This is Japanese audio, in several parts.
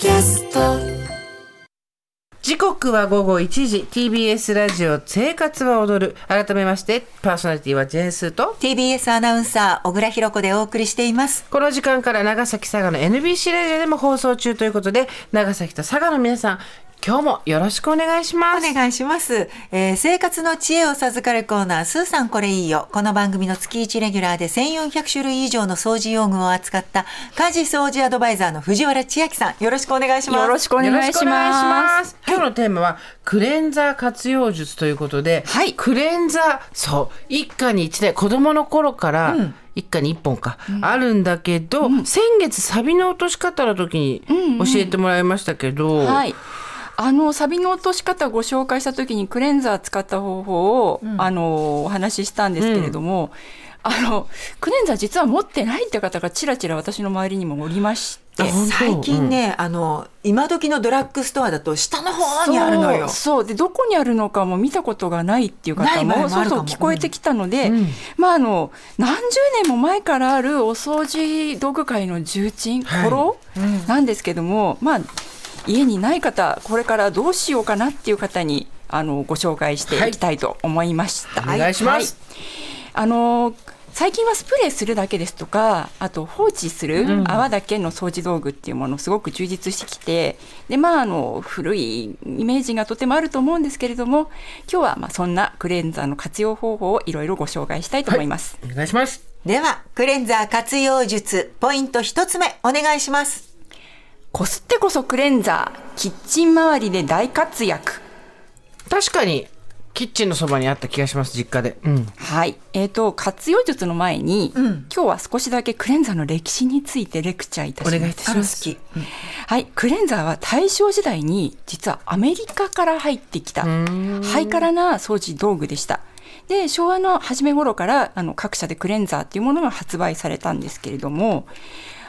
キャスト。時刻は午後1時。TBS ラジオ生活は踊る。改めましてパーソナリティはジェンスーと。TBS アナウンサー小倉弘子でお送りしています。この時間から長崎佐賀の NBC ラジオでも放送中ということで長崎と佐賀の皆さん今日もよろしくお願いします。お願いします、えー生活の知恵を授かるコーナースーさんこれいいよ。この番組の月1レギュラーで1400種類以上の掃除用具を扱った家事掃除アドバイザーの藤原千秋さん。よろしくお願いします。よろしくお願いしま。ます。す今日のテーマはクレンザー活用術ということで、はい。クレンザーそう一家に一台子供の頃から、一家に一本か、あるんだけど、先月サビの落とし方の時に教えてもらいましたけど、はい。あのサビの落とし方をご紹介した時にクレンザー使った方法を、あのお話ししたんですけれども、あのクレンザー実は持ってないって方がちらちら私の周りにもおりまして。最近ね、あの今時のドラッグストアだと下の方にあるのよ。そうそうでどこにあるのかも見たことがないっていう方もそうそう聞こえてきたので、まああの何十年も前からあるお掃除道具界の重鎮はい。古老なんですけども、まあ家にない方これからどうしようかなっていう方にあのご紹介していきたいと思いました。お願いします。あの最近はスプレーするだけですとかあと放置する泡だけの掃除道具っていうものすごく充実してきてでまああの古いイメージがとてもあると思うんですけれども今日はまあそんなクレンザーの活用方法をいろいろご紹介したいと思います。お願いします。ではクレンザー活用術ポイント一つ目お願いしますこすってこそクレンザーキッチン周りで大活躍。確かにキッチンのそばにあった気がします実家で、うん、はい、えー、と活用術の前に、今日は少しだけクレンザーの歴史についてレクチャーいたします。お願いいたします。好きはい、クレンザーは大正時代に実はアメリカから入ってきた。ハイカラな掃除道具でした。で昭和の初め頃からあの各社でクレンザーっていうものが発売されたんですけれども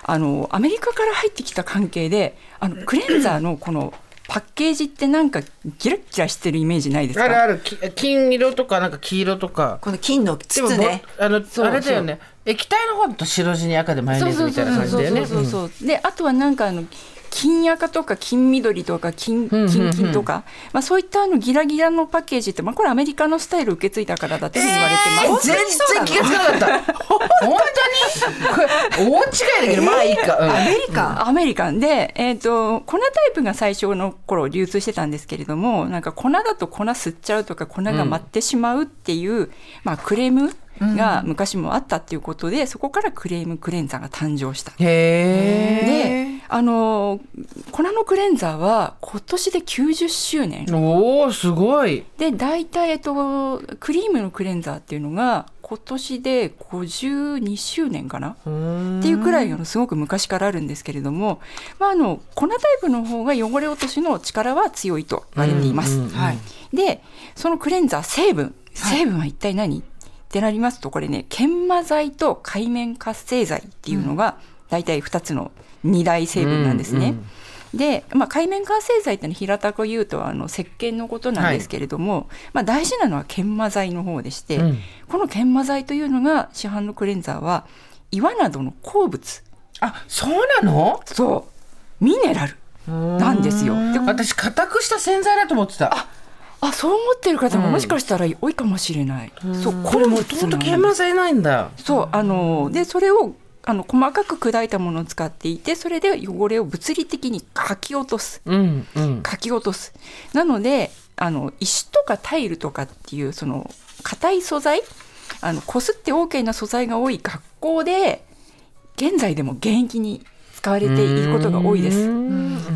あのアメリカから入ってきた関係であのクレンザーのこのパッケージってなんかギラッギラしてるイメージないですか？あるある。き金色とかなんか黄色とか。この金の筒ね。あのそうあれだよね。液体の方だと白地に赤でマヨネーズみたいな感じだよね。そうそうそうそうであとはなんかあの金赤とか金緑とか金金金とか、まあ、そういったあのギラギラのパッケージって、まあ、これアメリカのスタイルを受け継いだからだというふうに言われてます。全然気がつかなかった。本当に？これ大違いだけどまあいいか、うん。アメリカ？アメリカ。ンで、えー、と粉タイプが最初の頃流通してたんですけれどもなんか粉だと粉吸っちゃうとか粉が舞ってしまうっていう、まあ、クレームが昔もあったっていうことで、そこからクレームクレンザーが誕生した。へであの粉のクレンザーは今年で90周年。えおおすごい。で大体、えっと、クリームのクレンザーっていうのが今年で52周年かな？っていうくらいのすごく昔からあるんですけれども、まあ、あの粉タイプの方が汚れ落としの力は強いと言われています。うんうんうんはい。でそのクレンザー成分。成分は一体何、ってなりますとこれね研磨剤と界面活性剤っていうのが大体2つの二大成分なんですね。うんで、まあ、界面活性剤ってのは平たく言うとあの石鹸のことなんですけれども、まあ、大事なのは研磨剤の方でして、うん。この研磨剤というのが市販のクレンザーは岩などの鉱物。あそうなの？そう。ミネラルなんですよ。で私硬くした洗剤だと思ってた。あそう思ってる方ももしかしたら多いかもしれない。そうこれもともと研磨剤ないんだ。そうあのでそれをあの細かく砕いたものを使っていてそれで汚れを物理的にかき落とす。うんうん。かき落とす。なのであの石とかタイルとかっていうその硬い素材あのこすって OK な素材が多い学校で現在でも現役に使われていることが多いです。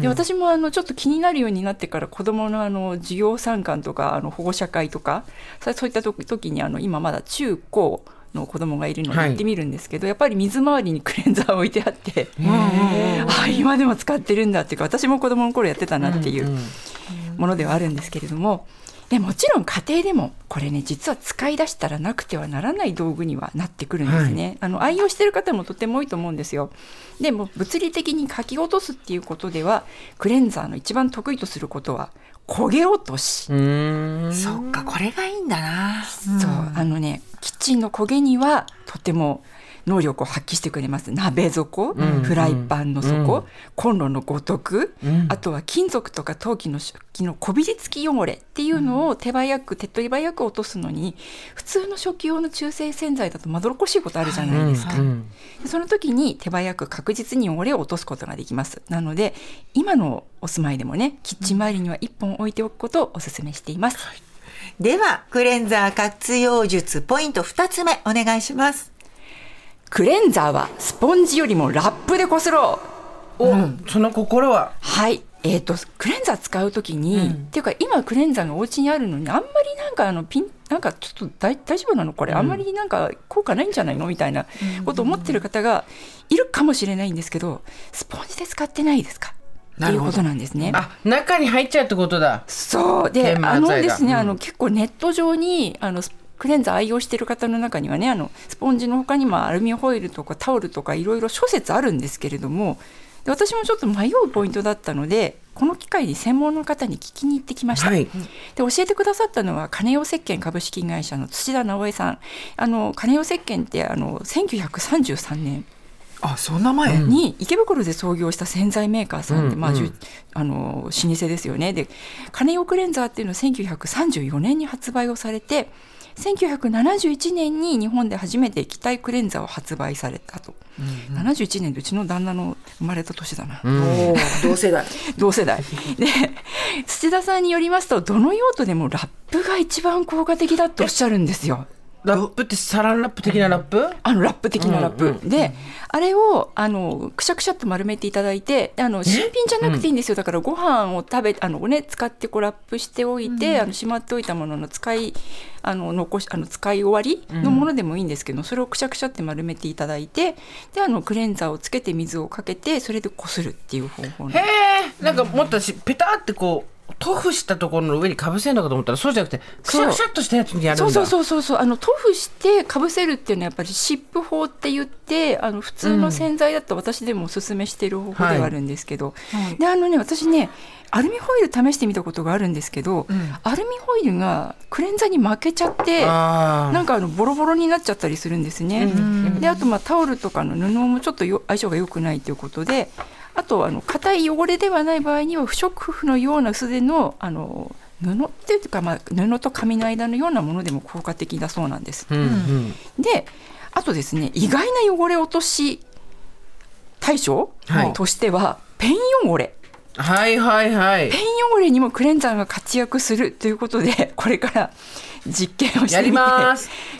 で私もあのちょっと気になるようになってから子どものあの授業参観とかあの保護者会とかそそういった時時にあの今まだ中高の子供がいるのではい行ってみるんですけど、やっぱり水回りにクレンザー置いてあって、あ今でも使ってるんだっていうか私も子供の頃やってたなっていうものではあるんですけれども。でもちろん家庭でもこれね実は使い出したらなくてはならない道具にはなってくるんですね、あの愛用してる方もとても多いと思うんですよ。でも物理的にかき落とすっていうことではクレンザーの一番得意とすることは焦げ落とし、うん。そっかこれがいいんだな。そうあのねキッチンの焦げにはとても能力を発揮してくれます。鍋底、フライパンの底、コンロのごとく、あとは金属とか陶器の食器のこびりつき汚れっていうのを手早く手っ取り早く落とすのに普通の食器用の中性洗剤だとまどろっこしいことあるじゃないですか、その時に手早く確実に汚れを落とすことができます。なので今のお住まいでもねキッチン周りには1本置いておくことをお勧めしています、ではクレンザー活用術ポイント2つ目お願いしますクレンザーはスポンジよりもラップでこすろう。お、その心は。はい。えー、とクレンザー使う時に、っていうか今クレンザーがお家にあるのにあんまりなんかあのピンなんかちょっと大大丈夫なのこれ、あんまりなんか効果ないんじゃないの？みたいなことを思ってる方がいるかもしれないんですけどスポンジで使ってないですか？っていうことなんですね。あ中に入っちゃうってことだ。そう。であのですね、うん。あの結構ネット上にあのスクレンザー愛用している方の中にはねあのスポンジの他にもアルミホイルとかタオルとかいろいろ諸説あるんですけれどもで私もちょっと迷うポイントだったのでこの機会に専門の方に聞きに行ってきました。はい。で教えてくださったのは金代石鹸株式会社の土田直江さん。あの金代石鹸ってあの1933年あそんな前、に池袋で創業した洗剤メーカーさんって、まあ、うん。あの老舗ですよね。で金代クレンザーっていうのは1934年に発売をされて1971年に日本で初めて液体クレンザーを発売されたと、71年でうちの旦那の生まれた年だな、おー同世代。同世代。で土田さんによりますとどの用途でもラップが一番効果的だっておっしゃるんですよ。ラップってサランラップ的なラップ？あのラップ的なラップ、うんうん。であれをあのくしゃくしゃっと丸めていただいてあの新品じゃなくていいんですよ。だからご飯を食べあの、ね、使ってこうラップしておいて、あのしまっておいたものの使いあの残しあの使い終わりのものでもいいんですけど、それをくしゃくしゃって丸めていただいてであのクレンザーをつけて水をかけてそれでこするっていう方法へえなんかもっとしペタってこう塗布したところの上にかぶせるのかと思ったらそうじゃなくてくしゃくしゃっとしたやつにやるんだ。そうそうそうそうそう。あの塗布してかぶせるっていうのはやっぱり湿布法って言ってあの普通の洗剤だと私でもおすすめしている方法ではあるんですけど、であのね私ねアルミホイル試してみたことがあるんですけど、アルミホイルがクレンザーに負けちゃってあなんかあのボロボロになっちゃったりするんですね。であとまあタオルとかの布もちょっとよ相性が良くないということであとあの硬い汚れではない場合には不織布のような薄手のあの布っていうか、まあ、布と紙の間のようなものでも効果的だそうなんです。うんうん。であとですね意外な汚れ落とし対処、はい。としてはペン汚れ。はいはいはい。ペン汚れにもクレンザーが活躍するということで これから実験をしてやりみて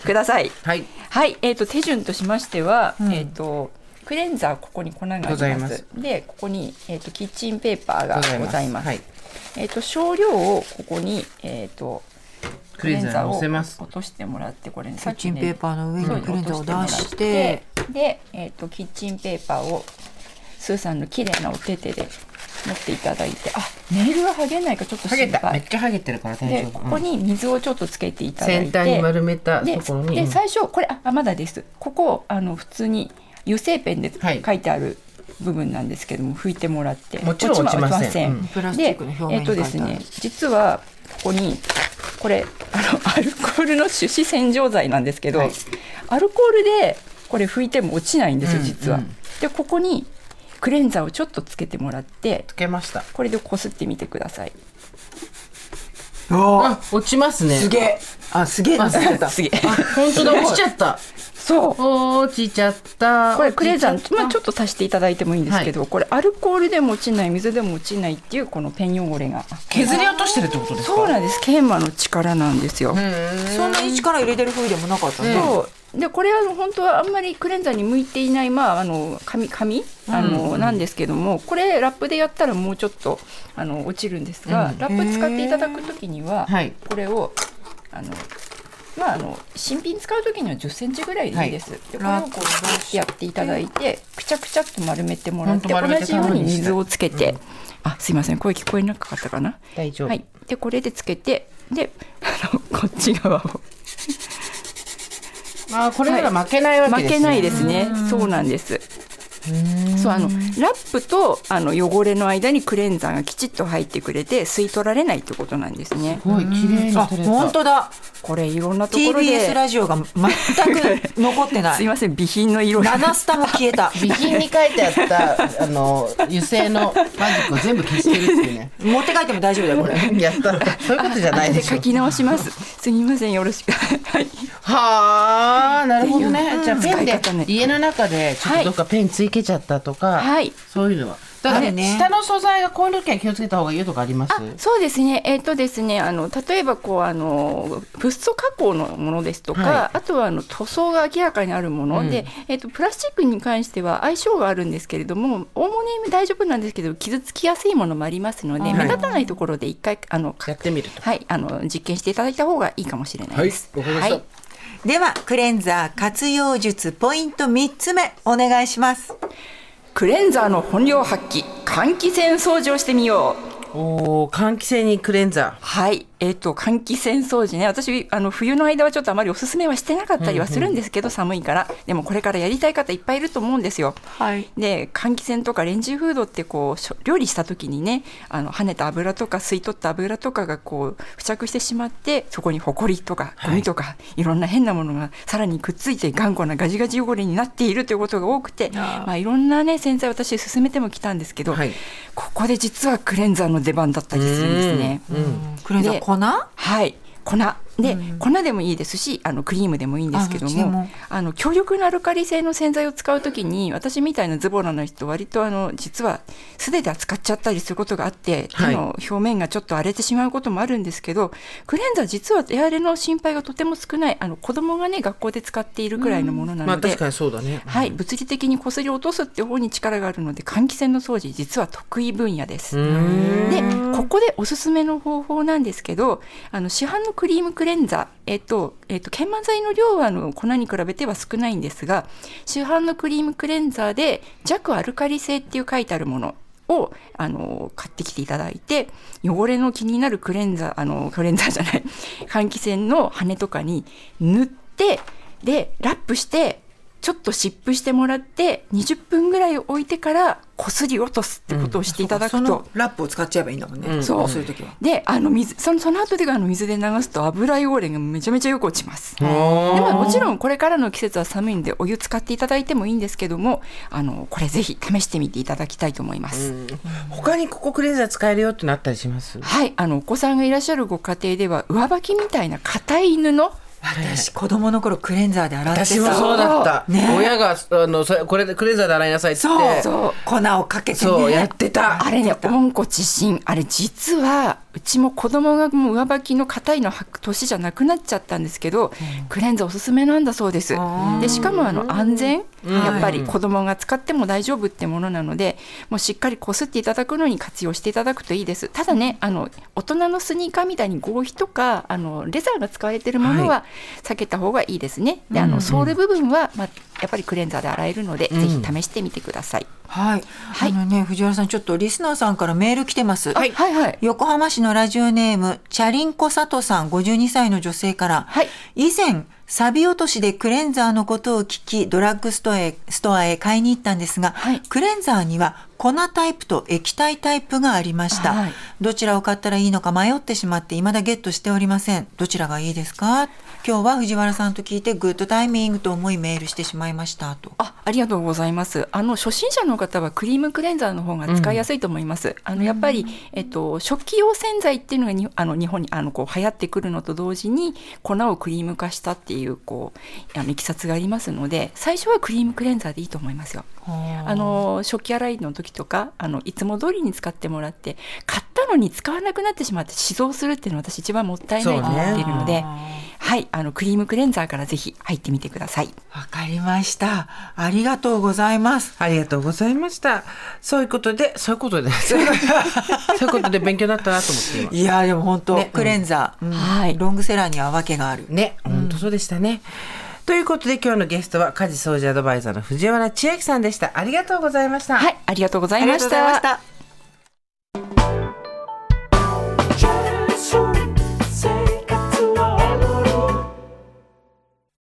ください。はい。はい、えー、と手順としましては、うん。えー、とクレンザーここに粉があります。ございます。でここに、えー、とキッチンペーパーがございます。はい。えー、と少量をここに、えー、とクレンザーを乗せます。落としてもらってこれねキッチンペーパーの上にクレンザーを出落としてもらってで、えー、とキッチンペーパーをスーさんの綺麗なお手手で持っていただいてあネイルが剥げないかちょっと心配。た。めっちゃハゲてるから大で丈夫ここに水をちょっとつけていただいて。先端に丸めたでところに。で最初これああまだです。ここあの普通に油性ペンではい。書いてある部分なんですけども、拭いてもらって。もちろん落ちません。うん。プラスチックの表面でえっ、にとです書いてある。ね実はここにこれあの アルコールの手指洗浄剤なんですけど、はい。アルコールでこれ拭いても落ちないんですようん実は。うん。でここにクレンザーをちょっとつけてもらってつけました。これでこすってみてください。あ落ちますね。すげえ。あすげえ。なすげたすげえ。本当だ。落ちちゃった。そう。落ちちゃった。これクレンザー、落ちちゃった。まあ、ちょっと足していただいてもいいんですけど、これアルコールでも落ちない水でも落ちないっていうこのペン汚れが。削り落としてるってことですか？そうなんです。研磨の力なんですよ。そんなに力入れてる風でもなかったね、そうでこれは本当はあんまりクレンザーに向いていない、まあ、あの紙紙あの、なんですけどもこれラップでやったらもうちょっとあの落ちるんですが、うん。ラップ使っていただく時には、はい。これをあのまああの新品使う時には10センチぐらいでいいです。でこれをこうやっていただいてくちゃくちゃっと丸めてもらって同じように水をつけて、あすいません。声聞こえなかったかな？大丈夫、はい、でこれでつけてであのこっち側をあーこれなら負けないわけですね負けないですね。そうなんです。そうあのラップとあの汚れの間にクレンザーがきちっと入ってくれて吸い取られないってことなんですね。すごい綺麗にあ取れた。本当だ。これいろんなところで。TBS ラジオが全く残ってない。すいません備品の色が。ラナスタも消えた。備品に書いてあったあの油性のマジックを全部消してるっていうね。持って帰っても大丈夫だよこれ。やった。そういうことじゃないでしょ。書き直します。すみませんよろしく。はい。はあなるほどね、じゃあペンでね。家の中でちょっとどっかペンついけちゃったとか、はい。そういうのは。だからね下の素材がこういう時は気をつけた方がいいとかあります？あ、そうですね。えっ、とですね、あの例えばこうあのフッ素加工のものですとか、はい。あとはあの塗装が明らかにあるもの、で、えっ、とプラスチックに関しては相性があるんですけれども、おおむね大丈夫なんですけど傷つきやすいものもありますので、はい。目立たないところで一回あのやってみると。はいあの実験していただいた方がいいかもしれないです。はいではクレンザー活用術ポイント3つ目お願いしますクレンザーの本領発揮、換気扇掃除をしてみよう。おお換気扇にクレンザーはい、えっ、と換気扇掃除ね、私あの冬の間はちょっとあまりおすすめはしてなかったりはするんですけど、寒いから、でもこれからやりたい方いっぱいいると思うんですよ。はい。で換気扇とかレンジフードってこう料理した時にね、あの跳ねた油とか吸い取った油とかがこう付着してしまって、そこにホコリとかゴミとか、い、ろんな変なものがさらにくっついて頑固なガジガジ汚れになっているということが多くて、まあいろんなね洗剤私勧めてもきたんですけど、はい。ここで実はクレンザーの出番だったりするんですね。クレンザーで粉？はい。粉。で、粉でもいいですしあのクリームでもいいんですけどもあの強力なアルカリ性の洗剤を使うときに私みたいなズボラな人割とあの実は素手で扱っちゃったりすることがあって手はい。の表面がちょっと荒れてしまうこともあるんですけど、クレンザー実は手荒れの心配がとても少ないあの子供がね学校で使っているくらいのものなので、まあ確かにそうだね。はい、物理的にこすり落とすっていう方に力があるので換気扇の掃除実は得意分野です。でここでおすすめの方法なんですけどあの市販のクリームクレンザー、えっとえっと、研磨剤の量はあの粉に比べては少ないんですが市販のクリームクレンザーで弱アルカリ性っていう書いてあるものをあの買ってきていただいて汚れの気になるクレンザーあのクレンザーじゃない換気扇の羽とかに塗ってでラップしてちょっと湿布してもらって20分ぐらい置いてからこすり落とすってことをしていただくと、そのラップを使っちゃえばいいんだもんね、そうする時は。であの水そのその後であの水で流すと油汚れがめちゃめちゃよく落ちます。でおもーもちろんこれからの季節は寒いんでお湯使っていただいてもいいんですけどもあのこれぜひ試してみていただきたいと思います。他にここクレンザー使えるよってなったりします？はい。あのお子さんがいらっしゃるご家庭では上履きみたいな硬い布私子供の頃クレンザーで洗ってさ私もそうだった、ね。親があのそれこれでクレンザーで洗いなさいって。言ってそう。粉をかけてね。そうやってた。あれね温故知新あれ実はうちも子供がもう上履きの硬いの履く年じゃなくなっちゃったんですけど、クレンザーおすすめなんだそうです。でしかもあの安全ん。やっぱり子供が使っても大丈夫ってものなのでもうしっかりこすっていただくのに活用していただくといいです。ただねあの大人のスニーカーみたいに合皮とかあのレザーが使われてるものは避けた方がいいですね、であのソール部分は、まあ、やっぱりクレンザーで洗えるので、ぜひ試してみてください。はい、はい。あのね藤原さんちょっとリスナーさんからメール来てます。はい。はいはい横浜市のラジオネームチャリンコ佐藤さん52歳の女性から、はい。以前サビ落としでクレンザーのことを聞きドラッグストアへストアへ買いに行ったんですが、はい。クレンザーには粉タイプと液体タイプがありました、はい。どちらを買ったらいいのか迷ってしまって未だゲットしておりません。どちらがいいですか？今日は藤原さんと聞いてグッドタイミングと思いメールしてしまいましたと。あ、ありがとうございます。あの初心者の方はクリームクレンザーの方が使いやすいと思います。あのやっぱり、えっと食器用洗剤っていうのがにあの日本にあのこう流行ってくるのと同時に粉をクリーム化したっていうこうあのいきさつがありますので、最初はクリームクレンザーでいいと思いますよ。あの食器洗いの時とかあのいつも通りに使ってもらって買ったのに使わなくなってしまって死蔵するっていうのは私一番もったいないと思っているので、はいあのクリームクレンザーからぜひ入ってみてください。わかりましたありがとうございますありがとうございました。そういうことで、そういうことで、そういうことで勉強になったなと思って今。いやでも本当、ねクレンザー、うんはいロングセラーには訳がある。ね、本当そうでしたね。ということで今日のゲストは家事掃除アドバイザーの藤原千秋さんでした。ありがとうございました。はい、ありがとうございまし。た。